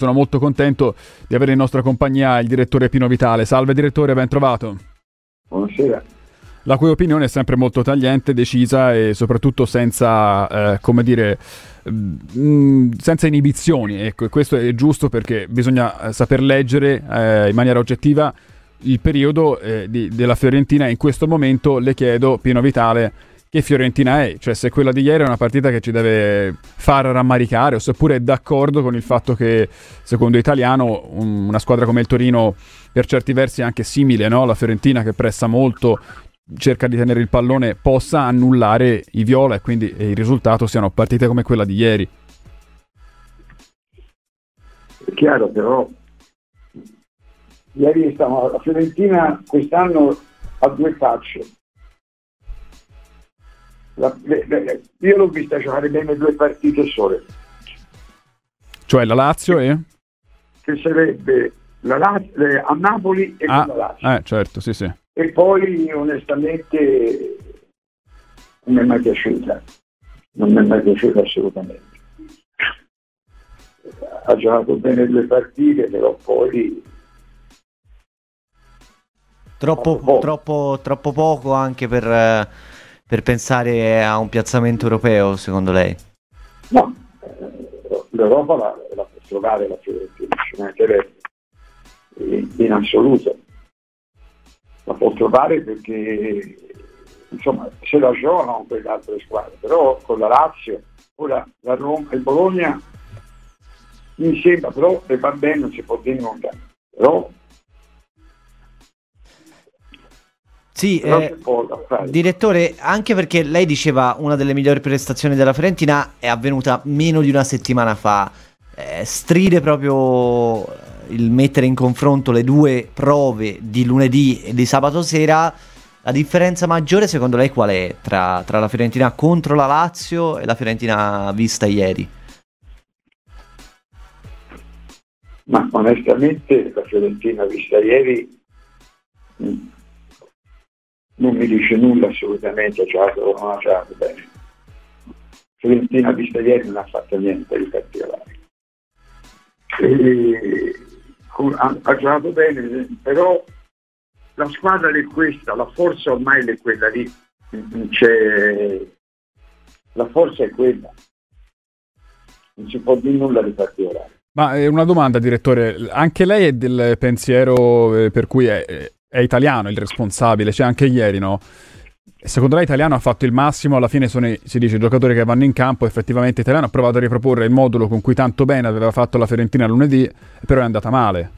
Sono molto contento di avere in nostra compagnia il direttore Pino Vitale. Salve direttore, ben trovato. Buonasera. La cui opinione è sempre molto tagliente, decisa e soprattutto senza, eh, come dire, mh, mm, senza inibizioni. Ecco, e questo è giusto perché bisogna eh, saper leggere eh, in maniera oggettiva il periodo eh, di, della Fiorentina. In questo momento le chiedo, Pino Vitale, che Fiorentina è, cioè se quella di ieri è una partita che ci deve far rammaricare o seppure è d'accordo con il fatto che secondo Italiano un, una squadra come il Torino per certi versi è anche simile, no? la Fiorentina che pressa molto, cerca di tenere il pallone, possa annullare i viola e quindi il risultato siano partite come quella di ieri. È chiaro però, ieri stavamo, la Fiorentina quest'anno ha due facce la, le, le, io l'ho vista giocare bene due partite sole. Cioè la Lazio e? Che sarebbe la Lazio, a Napoli e ah, la Lazio. Eh, certo, sì, sì. E poi onestamente non mi è mai piaciuta. Non mi è mai piaciuta assolutamente. Ha giocato bene due partite, però poi Troppo, poco. Troppo, troppo poco anche per, eh, per pensare a un piazzamento europeo, secondo lei? No, l'Europa la, la può trovare la Fiorentina, ci mancherebbe in, assoluto. La può trovare perché insomma se la giocano con le altre squadre, però con la Lazio, ora la Roma e Bologna mi sembra però le va bene non si può dire nulla, però Sì, eh, direttore, anche perché lei diceva una delle migliori prestazioni della Fiorentina è avvenuta meno di una settimana fa. Eh, stride proprio il mettere in confronto le due prove di lunedì e di sabato sera. La differenza maggiore secondo lei qual è tra, tra la Fiorentina contro la Lazio e la Fiorentina vista ieri? Ma onestamente la Fiorentina vista ieri non mi dice nulla assolutamente, ha giocato o non giocato bene. Fiorentina vista ieri non ha fatto niente di particolare. E, ha, ha, giocato bene, però la squadra è questa, la forza ormai è quella lì, C'è, la forza è quella, non si può dire nulla di particolare. Ma eh, una domanda, direttore, anche lei è del pensiero eh, per cui è, è italiano il responsabile, cioè anche ieri, no? Secondo lei italiano ha fatto il massimo, alla fine sono, i, si dice, i giocatori che vanno in campo, effettivamente italiano ha provato a riproporre il modulo con cui tanto bene aveva fatto la Fiorentina lunedì, però è andata male.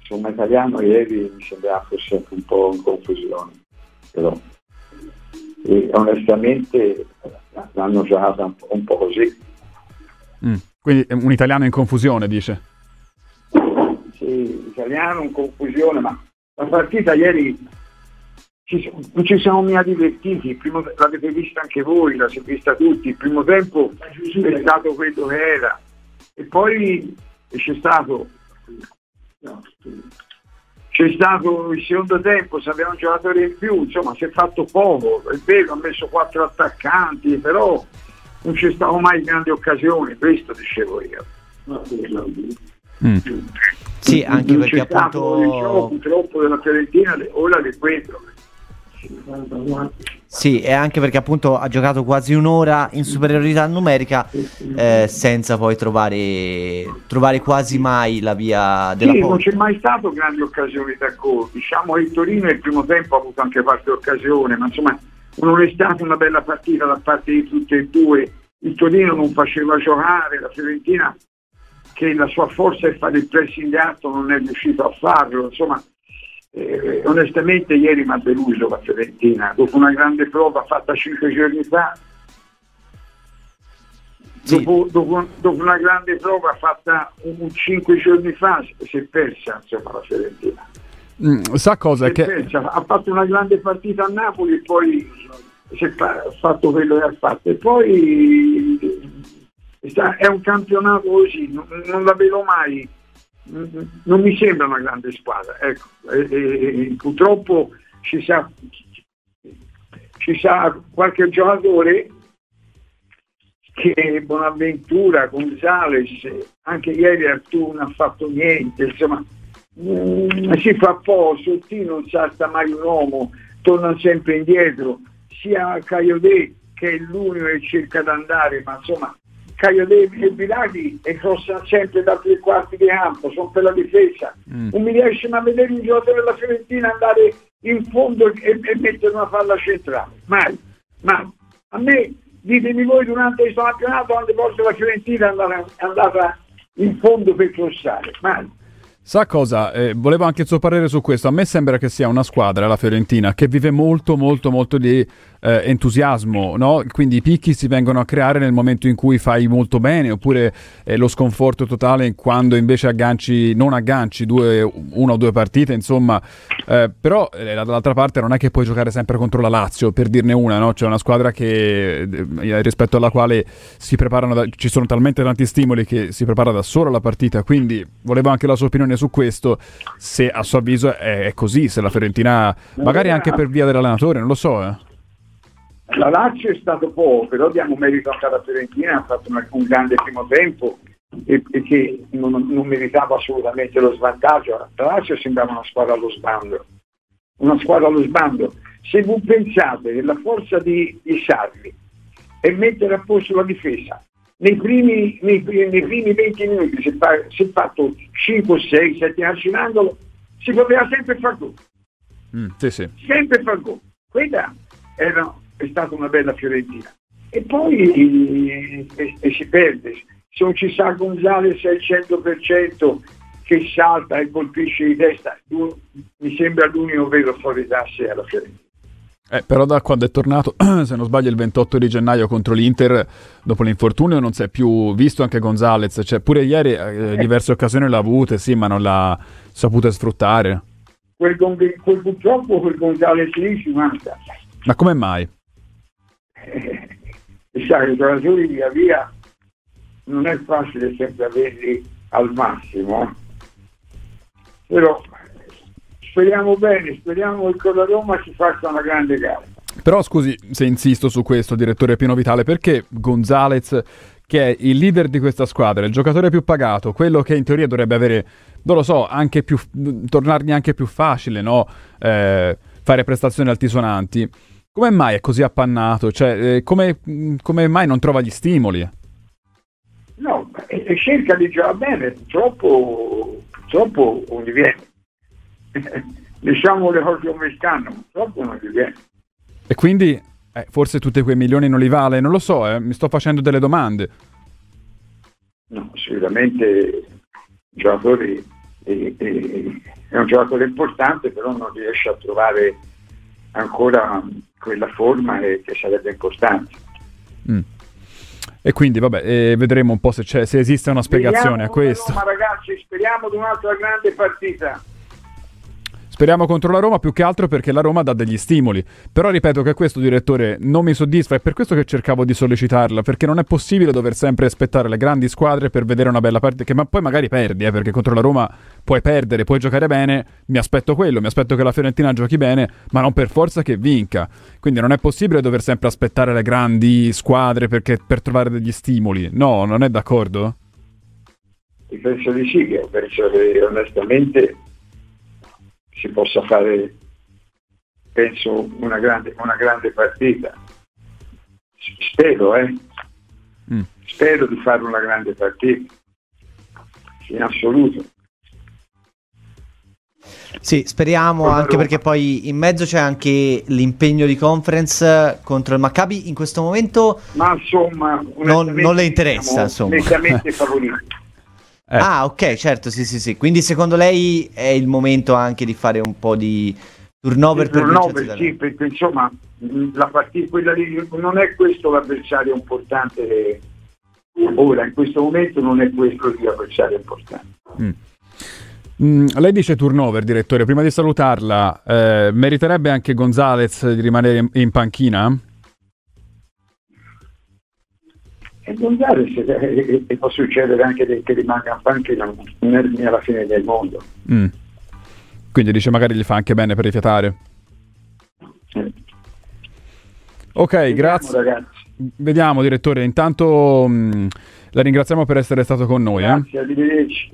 Insomma, italiano ieri mi sembrava fosse un po' in confusione, però e onestamente l'hanno giocata un po', un po così. Mm, quindi un italiano in confusione, dice? Italiano in confusione, ma la partita ieri ci, non ci siamo mica divertiti, primo, l'avete vista anche voi, l'avete vista tutti, il primo tempo è stato quello che era e poi c'è stato c'è stato il secondo tempo, se avevano un giocatore in più, insomma si è fatto poco, è vero, ha messo quattro attaccanti, però non c'è stato mai grandi occasioni, questo dicevo io. Mm. Sì, anche perché appunto... Gioco purtroppo della Fiorentina ora le quentro. Sì, e anche perché appunto ha giocato quasi un'ora in superiorità numerica eh, senza poi trovare, trovare quasi mai la via della sì, porta. non c'è mai stato grandi occasioni da gol. Diciamo che il Torino nel primo tempo ha avuto anche qualche occasione, ma insomma non è stata una bella partita da parte di tutte e due. Il Torino non faceva giocare, la Fiorentina che la sua forza è fare il pressing alto, non è riuscito a farlo, insomma eh, onestamente ieri mi ha deluso la Fiorentina, dopo una grande prova fatta cinque giorni fa, sì. dopo, dopo, dopo, una grande prova fatta un, cinque giorni fa si è persa insomma, la Fiorentina. Mm, sa cosa? Che... Persa. Ha fatto una grande partita a Napoli e poi si è fatto quello che ha fatto e poi è un campionato così, non, non la vedo mai, non mi sembra una grande squadra. Ecco. E, e, purtroppo ci sa, ci sa qualche giocatore che Bonaventura, Gonzales, anche ieri Artù non ha fatto niente, insomma mm, si fa po', Sottino non sa sta mai un uomo, torna sempre indietro, sia Caiodè che è l'unico che cerca di andare, ma insomma Caio e Bilaghi e crossano sempre da tre quarti di campo, sono per la difesa. Mm. Non mi riesce a vedere un giocatore della Fiorentina andare in fondo e, e mettere una palla centrale. Mai, mai. A me ditemi voi durante il campionato quante volte la Fiorentina è andata in fondo per crossare. Mai. Sa cosa? Eh, volevo anche il suo parere su questo. A me sembra che sia una squadra, la Fiorentina, che vive molto, molto, molto di eh, entusiasmo, no? Quindi i picchi si vengono a creare nel momento in cui fai molto bene, oppure eh, lo sconforto totale quando invece agganci, non agganci due, una o due partite, insomma. Eh, però eh, dall'altra parte non è che puoi giocare sempre contro la Lazio, per dirne una, no? C'è una squadra che, eh, rispetto alla quale da, ci sono talmente tanti stimoli che si prepara da sola la partita, quindi volevo anche la sua opinione su questo, se a suo avviso è, è così, se la Fiorentina, magari anche per via dell'allenatore, non lo so. Eh. La Lazio è stato poco, però diamo merito anche alla Fiorentina, ha fatto un, un grande primo tempo e, e che non, non, meritava assolutamente lo svantaggio. La Lazio sembrava una squadra allo sbando, una squadra allo sbando. Se voi pensate che la forza di, di Sarri è mettere a posto la difesa, nei primi, nei, nei primi 20 minuti si è, fatto 5, 6, 7 calci in angolo, si poteva sempre far gol. Mm, sì, sì. Sempre far gol. Quella era è stata una bella Fiorentina. E poi e, e si perde. Se non ci sa Gonzales al 100% che salta e colpisce di testa, mi sembra l'unico vero fuori d'asse alla Fiorentina. Eh, però da quando è tornato, se non sbaglio, il 28 di gennaio contro l'Inter, dopo l'infortunio non si è più visto anche Gonzalez. Cioè, pure ieri eh, eh. diverse occasioni l'ha avute, sì, ma non l'ha saputo sfruttare. Quel, quel, purtroppo quel Gonzalez lì ci manca. Ma come mai? e sai, i giocatori via via non è facile sempre averli al massimo, però speriamo bene, speriamo che con la Roma si faccia una grande gara. Però scusi se insisto su questo, direttore Pino Vitale, perché Gonzalez, che è il leader di questa squadra, il giocatore più pagato, quello che in teoria dovrebbe avere, non lo so, anche più, tornargli anche più facile, no? Eh, fare prestazioni altisonanti, come mai è così appannato? Cioè, eh, come, come, mai non trova gli stimoli? No, e, cerca di giocare bene, purtroppo, purtroppo non gli viene. diciamo le cose come stanno, purtroppo non gli viene. E quindi eh, forse tutti quei milioni non li vale? Non lo so, eh, mi sto facendo delle domande. No, sicuramente il giocatore è, è, è un giocatore importante, però non riesce a trovare ancora quella forma e che sarebbe importante. Mm. E quindi vabbè, eh, vedremo un po' se, se esiste una spiegazione speriamo a questo. Roma, ragazzi, speriamo di un'altra grande partita. Speriamo contro la Roma più che altro perché la Roma dà degli stimoli. Però ripeto che questo direttore non mi soddisfa, è per questo che cercavo di sollecitarla, perché non è possibile dover sempre aspettare le grandi squadre per vedere una bella partita, che ma poi magari perdi, eh, perché contro la Roma puoi perdere, puoi giocare bene, mi aspetto quello, mi aspetto che la Fiorentina giochi bene, ma non per forza che vinca. Quindi non è possibile dover sempre aspettare le grandi squadre perché, per trovare degli stimoli. No, non è d'accordo? Penso di sì, penso che onestamente si possa fare, penso, una grande, una grande partita. Spero, eh? Mm. Spero di fare una grande partita, in assoluto. Sì, speriamo, anche perché poi in mezzo c'è anche l'impegno di conference contro il Maccabi. In questo momento Ma insomma, non, non le interessa, insomma. Nettamente favorito. Eh. Ah, ok, certo, sì, sì, sì. Quindi secondo lei è il momento anche di fare un po' di turnover per turnover, sì, perché insomma la partita quella lì non è questo l'avversario importante ora, in questo momento non è questo l'avversario importante. Mm. Mm, lei dice turnover, direttore. Prima di salutarla, eh, meriterebbe anche Gonzalez di rimanere in, in panchina? E Gonzales e, e, può succedere anche che rimanga anche non è alla fine del mondo. Mm. Quindi dice magari gli fa anche bene per rifiatare. Sì. Ok, Vediamo, grazie. Ragazzi. Vediamo, direttore. Intanto mh, la ringraziamo per essere stato con noi. Eh. Grazie, eh. arrivederci.